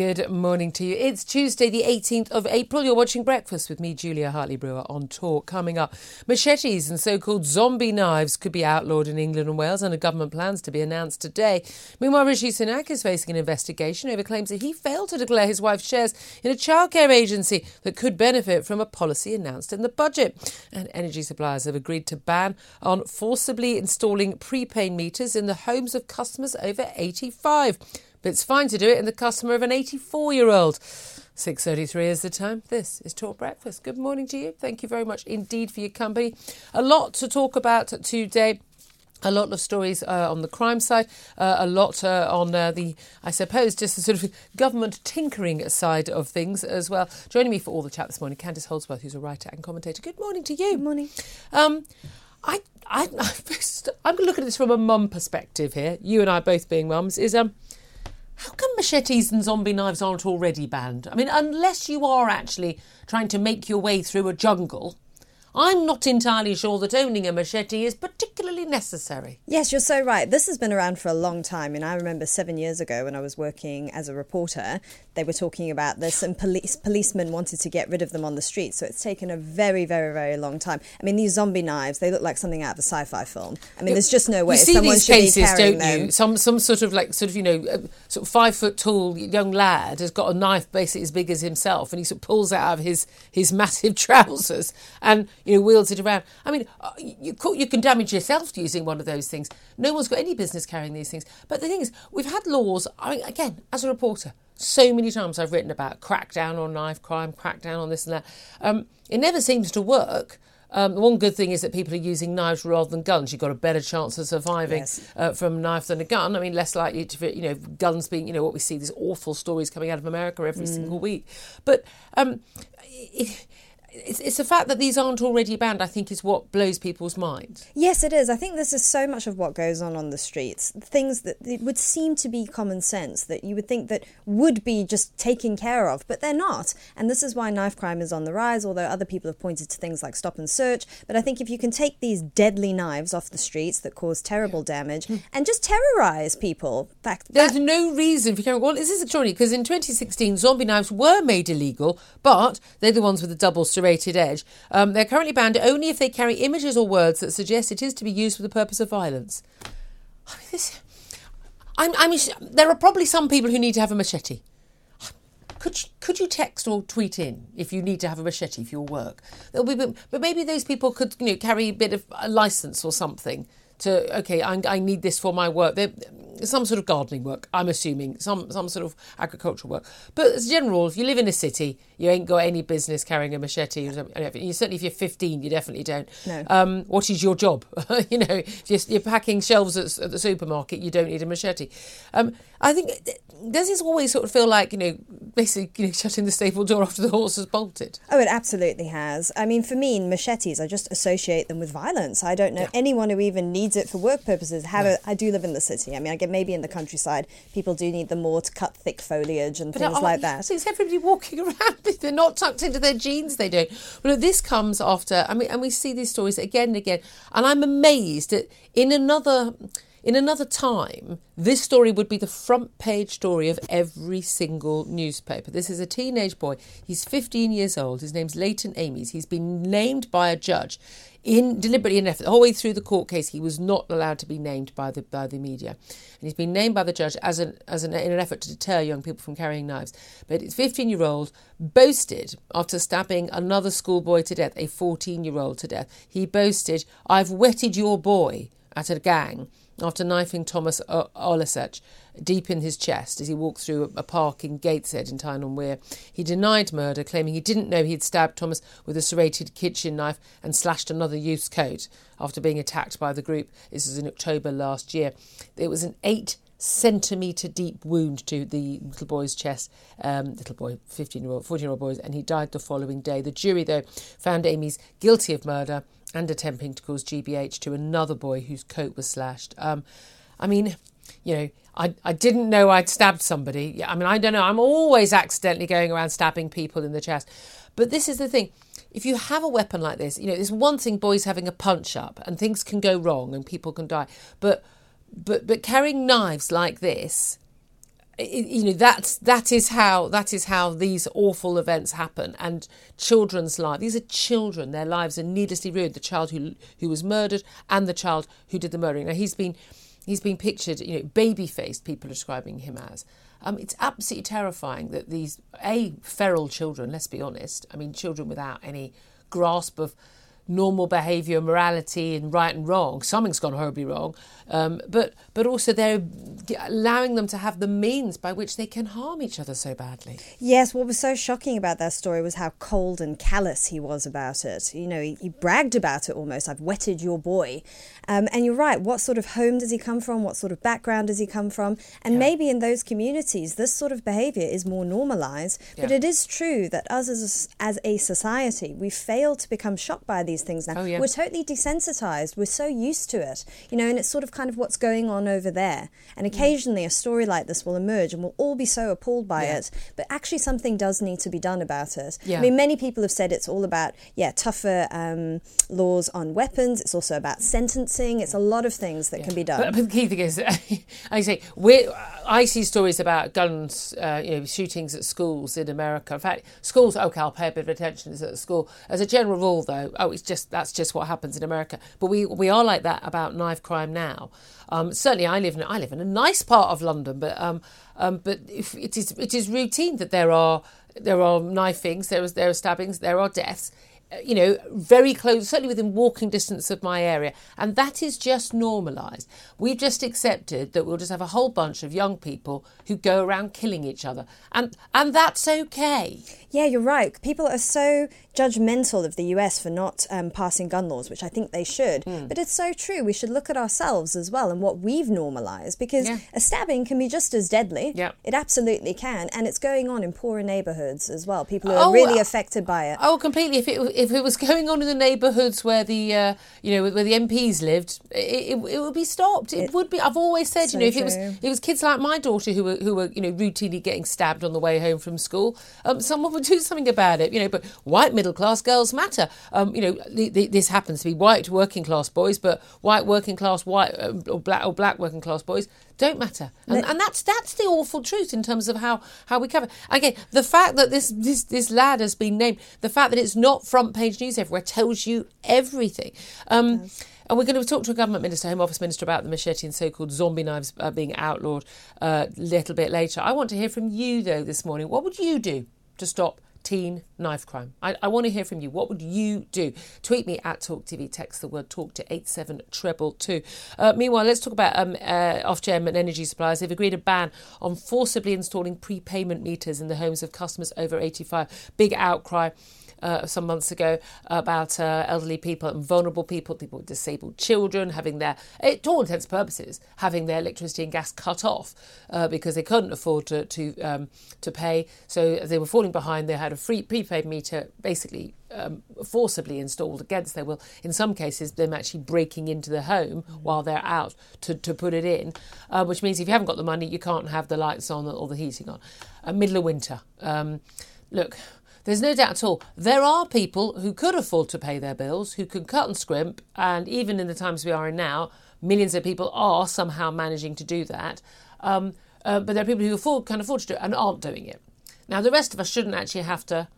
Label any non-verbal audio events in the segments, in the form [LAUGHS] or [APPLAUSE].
Good morning to you. It's Tuesday, the 18th of April. You're watching Breakfast with me, Julia Hartley Brewer, on Talk. Coming up, machetes and so called zombie knives could be outlawed in England and Wales under government plans to be announced today. Meanwhile, Rishi Sunak is facing an investigation over claims that he failed to declare his wife's shares in a childcare agency that could benefit from a policy announced in the budget. And energy suppliers have agreed to ban on forcibly installing prepaid meters in the homes of customers over 85 but it's fine to do it in the customer of an 84 year old. 6.33 is the time. This is Talk Breakfast. Good morning to you. Thank you very much indeed for your company. A lot to talk about today. A lot of stories uh, on the crime side, uh, a lot uh, on uh, the, I suppose, just the sort of government tinkering side of things as well. Joining me for all the chat this morning, Candice Holdsworth, who's a writer and commentator. Good morning to you. Good morning. Um, I, I, [LAUGHS] I'm looking at this from a mum perspective here. You and I both being mums is um, how come machetes and zombie knives aren't already banned? I mean, unless you are actually trying to make your way through a jungle, I'm not entirely sure that owning a machete is particularly necessary. Yes, you're so right. This has been around for a long time. And I remember seven years ago when I was working as a reporter, they were talking about this, and police policemen wanted to get rid of them on the street. So it's taken a very, very, very long time. I mean, these zombie knives, they look like something out of a sci-fi film. I mean, there's just no way you see someone these cases, don't them. you? Some some sort of like sort of you know uh, sort of five foot tall young lad has got a knife basically as big as himself, and he sort of pulls it out of his his [LAUGHS] massive trousers and you know wields it around. I mean, uh, you you can damage yourself using one of those things. No one's got any business carrying these things. But the thing is, we've had laws. I mean, again, as a reporter, so many times I've written about crackdown on knife crime, crackdown on this and that. Um, it never seems to work. Um, one good thing is that people are using knives rather than guns. You've got a better chance of surviving Yes. uh, from a knife than a gun. I mean, less likely to, you know, guns being, you know, what we see these awful stories coming out of America every single week. But um, it, it's, it's the fact that these aren't already banned, I think, is what blows people's minds. Yes, it is. I think this is so much of what goes on on the streets. Things that it would seem to be common sense that you would think that would be just taken care of, but they're not. And this is why knife crime is on the rise, although other people have pointed to things like stop and search. But I think if you can take these deadly knives off the streets that cause terrible damage hmm. and just terrorize people, that, There's that no reason for carrying. Well, this is extraordinary because in 2016, zombie knives were made illegal, but they're the ones with the double serrated edge. Um, they're currently banned only if they carry images or words that suggest it is to be used for the purpose of violence. I mean, this. I'm, I'm, there are probably some people who need to have a machete. Could you, could you text or tweet in if you need to have a machete for your work? There'll be, but maybe those people could you know carry a bit of a license or something to okay, I, I need this for my work. They're, some sort of gardening work, I'm assuming, some some sort of agricultural work. But as a general, if you live in a city, you ain't got any business carrying a machete. or something. You certainly, if you're 15, you definitely don't. No. Um, what is your job? [LAUGHS] you know, if you're, you're packing shelves at, at the supermarket, you don't need a machete. Um, I think does this always sort of feel like you know, basically you know, shutting the stable door [LAUGHS] after the horse has bolted? Oh, it absolutely has. I mean, for me, machetes, I just associate them with violence. I don't know anyone who even needs it for work purposes. Have a, I do live in the city. I mean, I get maybe in the countryside, people do need them more to cut thick foliage and things oh, like that. So it's everybody walking [LAUGHS] around. If they're not tucked into their jeans, they don't. Well, this comes after, I mean, and we see these stories again and again. And I'm amazed that in another. In another time, this story would be the front page story of every single newspaper. This is a teenage boy. He's 15 years old. His name's Leighton Amies. He's been named by a judge in deliberately effort the whole way through the court case. He was not allowed to be named by the by the media, and he's been named by the judge as an as an in an effort to deter young people from carrying knives. But his 15 year old boasted after stabbing another schoolboy to death, a 14 year old to death. He boasted, "I've wetted your boy." At a gang, after knifing Thomas Oleszak deep in his chest as he walked through a park in Gateshead in Tyne and Wear. He denied murder, claiming he didn't know he'd stabbed Thomas with a serrated kitchen knife and slashed another youth's coat after being attacked by the group. This was in October last year. It was an eight centimetre deep wound to the little boy's chest, um, little boy, 15 year old, 14 year old boy, and he died the following day. The jury, though, found Amies guilty of murder and attempting to cause GBH to another boy whose coat was slashed. Um, I mean, you know, I, I didn't know I'd stabbed somebody. I mean, I don't know. I'm always accidentally going around stabbing people in the chest. But this is the thing. If you have a weapon like this, you know, it's one thing boys having a punch up and things can go wrong and people can die. But but but carrying knives like this, you know, that's that is how that is how these awful events happen. And children's lives, these are children. Their lives are needlessly ruined. The child who who was murdered and the child who did the murdering. Now he's been he's been pictured, you know, baby faced, people are describing him as. Um, it's absolutely terrifying that these, A, feral children, let's be honest, I mean, children without any grasp of normal behaviour, and morality, and right and wrong. Something's gone horribly wrong, um, but but also they're allowing them to have the means by which they can harm each other so badly. Yes, what was so shocking about that story was how cold and callous he was about it. You know, he, he bragged about it almost. I've wetted your boy, um, and you're right. What sort of home does he come from? What sort of background does he come from? And yeah. maybe in those communities, this sort of behaviour is more normalised. But yeah. it is true that us as a, as a society, we fail to become shocked by these things now. Oh, yeah. We're totally desensitized. We're so used to it, you know, and it's sort of kind of what's going on over there. And mm. occasionally a story like this will emerge and we'll all be so appalled by yeah. it. But actually, something does need to be done about it. Yeah. I mean, many people have said it's all about, yeah, tougher um, laws on weapons. It's also about sentencing. It's a lot of things that can be done. But, but, the key thing is, [LAUGHS] I say, I see stories about guns, uh, you know, shootings at schools in America. In fact, schools, okay, I'll pay a bit of attention to at school. As a general rule, though, oh, it's just that's just what happens in America. But we we are like that about knife crime now. Um, certainly, I live in I live in a nice part of London, but um, um, but it is it is routine that there are there are knifings, there is there are stabbings, there are deaths. You know, very close, certainly within walking distance of my area. And that is just normalised. We've just accepted that we'll just have a whole bunch of young people who go around killing each other. And and that's okay. Yeah, you're right. People are so judgmental of the US for not um, passing gun laws, which I think they should. Mm. But it's so true. We should look at ourselves as well and what we've normalised because yeah. a stabbing can be just as deadly. Yeah. It absolutely can. And it's going on in poorer neighbourhoods as well. People who are oh, really uh, affected by it. Oh, completely. If it, if it was [LAUGHS] going on in the neighbourhoods where the, uh, you know, where the MPs lived, it, it, it would be stopped. It, it, would be. I've always said, so you know, if true. it was, it was kids like my daughter who were, who were, you know, routinely getting stabbed on the way home from school, um, someone would [LAUGHS] do something about it, you know. But white middle class girls matter. Um, you know, this happens to be white working class boys, but white working class white uh, or black or black working class boys don't matter, and, and, that's that's the awful truth in terms of how how we cover. Again, the fact that this this this lad has been named, the fact that it's not front page news everywhere tells you everything. Um, and we're going to talk to a government minister, Home Office minister, about the machete and so-called zombie knives uh, being outlawed a uh, little bit later. I want to hear from you though this morning. What would you do to stop teen knife crime. I, I, want to hear from you. What would you do? Tweet me at Talk TV. Text the word talk to 87 treble 2. Uh, meanwhile, let's talk about um, uh, Ofgem and energy suppliers. They've agreed a ban on forcibly installing prepayment meters in the homes of customers over 85. Big outcry uh, some months ago about uh, elderly people and vulnerable people, people with disabled children, having their, to all intents and purposes, having their electricity and gas cut off uh, because they couldn't afford to to, um, to pay. So they were falling behind. They had a free prepaid meter basically um, forcibly installed against their will. In some cases, them actually breaking into the home mm. while they're out to, to put it in, uh, which means if you haven't got the money, you can't have the lights on or the heating on. Uh, middle of winter. Um, look, there's no doubt at all. There are people who could afford to pay their bills, who can cut and scrimp, and even in the times we are in now, millions of people are somehow managing to do that. Um, uh, but there are people who afford, can afford to do it and aren't doing it. Now, the rest of us shouldn't actually have to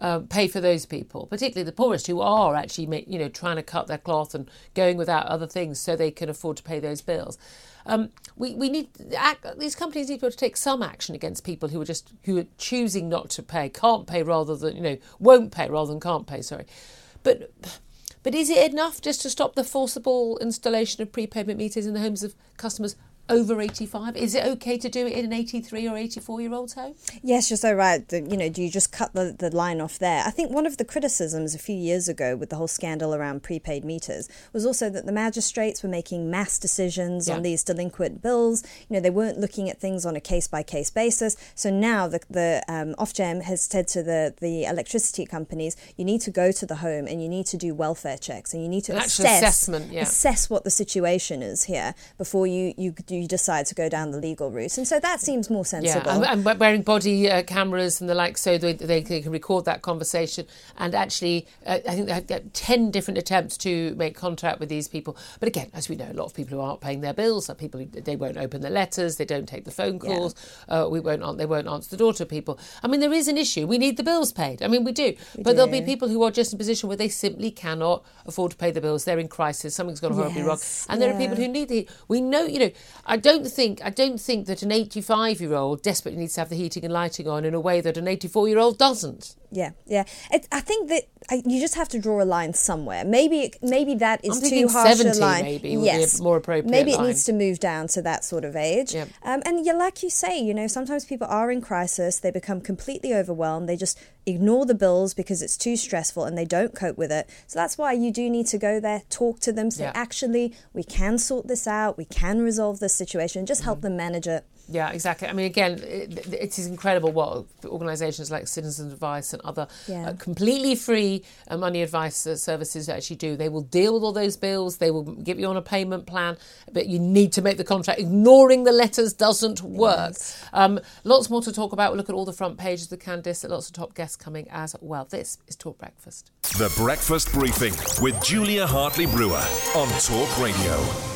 uh, pay for those people, particularly the poorest who are actually, you know, trying to cut their cloth and going without other things so they can afford to pay those bills. Um, we, we need these companies need to, to take some action against people who are just who are choosing not to pay, can't pay rather than you know won't pay rather than can't pay. Sorry, but But is it enough just to stop the forcible installation of prepayment meters in the homes of customers over 85? Is it okay to do it in an 83 or 84 year old's home? Yes, you're so right. You know, do you just cut the, the line off there? I think one of the criticisms a few years ago with the whole scandal around prepaid meters was also that the magistrates were making mass decisions yeah. on these delinquent bills. You know, they weren't looking at things on a case by case basis. So now the, the um, Ofgem has said to the, the electricity companies, you need to go to the home and you need to do welfare checks and you need to assess, yeah. assess what the situation is here before you, you you decide to go down the legal route. And so that seems more sensible. Yeah, and, and wearing body uh, cameras and the like so they, they, can record that conversation. And actually, uh, I think they had 10 different attempts to make contact with these people. But again, as we know, a lot of people who aren't paying their bills are people they won't open the letters, they don't take the phone calls, yeah. uh, we won't, they won't answer the door to people. I mean, there is an issue. We need the bills paid. I mean, we do. We but do. there'll be people who are just in a position where they simply cannot afford to pay the bills. They're in crisis. Something's gone horribly yes. wrong. And yeah. there are people who need the. We know, you know, I don't think I don't think that an 85 year old desperately needs to have the heating and lighting on in a way that an 84 year old doesn't. Yeah, yeah. It, I think that I, you just have to draw a line somewhere. Maybe maybe that is too harsh a line. Maybe yes, more appropriate. Maybe it line. needs to move down to that sort of age. Um, and yeah, like you say, you know, sometimes people are in crisis. They become completely overwhelmed. They just ignore the bills because it's too stressful and they don't cope with it. So that's why you do need to go there, talk to them, say, actually, we can sort this out. We can resolve this situation. Just help mm-hmm. them manage it. Yeah, exactly. I mean, again, it, it is incredible what organisations like Citizens Advice and other yeah. uh, completely free uh, money advice uh, services actually do. They will deal with all those bills. They will give you on a payment plan, but you need to make the contract. Ignoring the letters doesn't work. Yes. Um, lots more to talk about. We'll look at all the front pages of Candice. Lots of top guests coming as well. This is Talk Breakfast. The Breakfast Briefing with Julia Hartley Brewer on Talk Radio.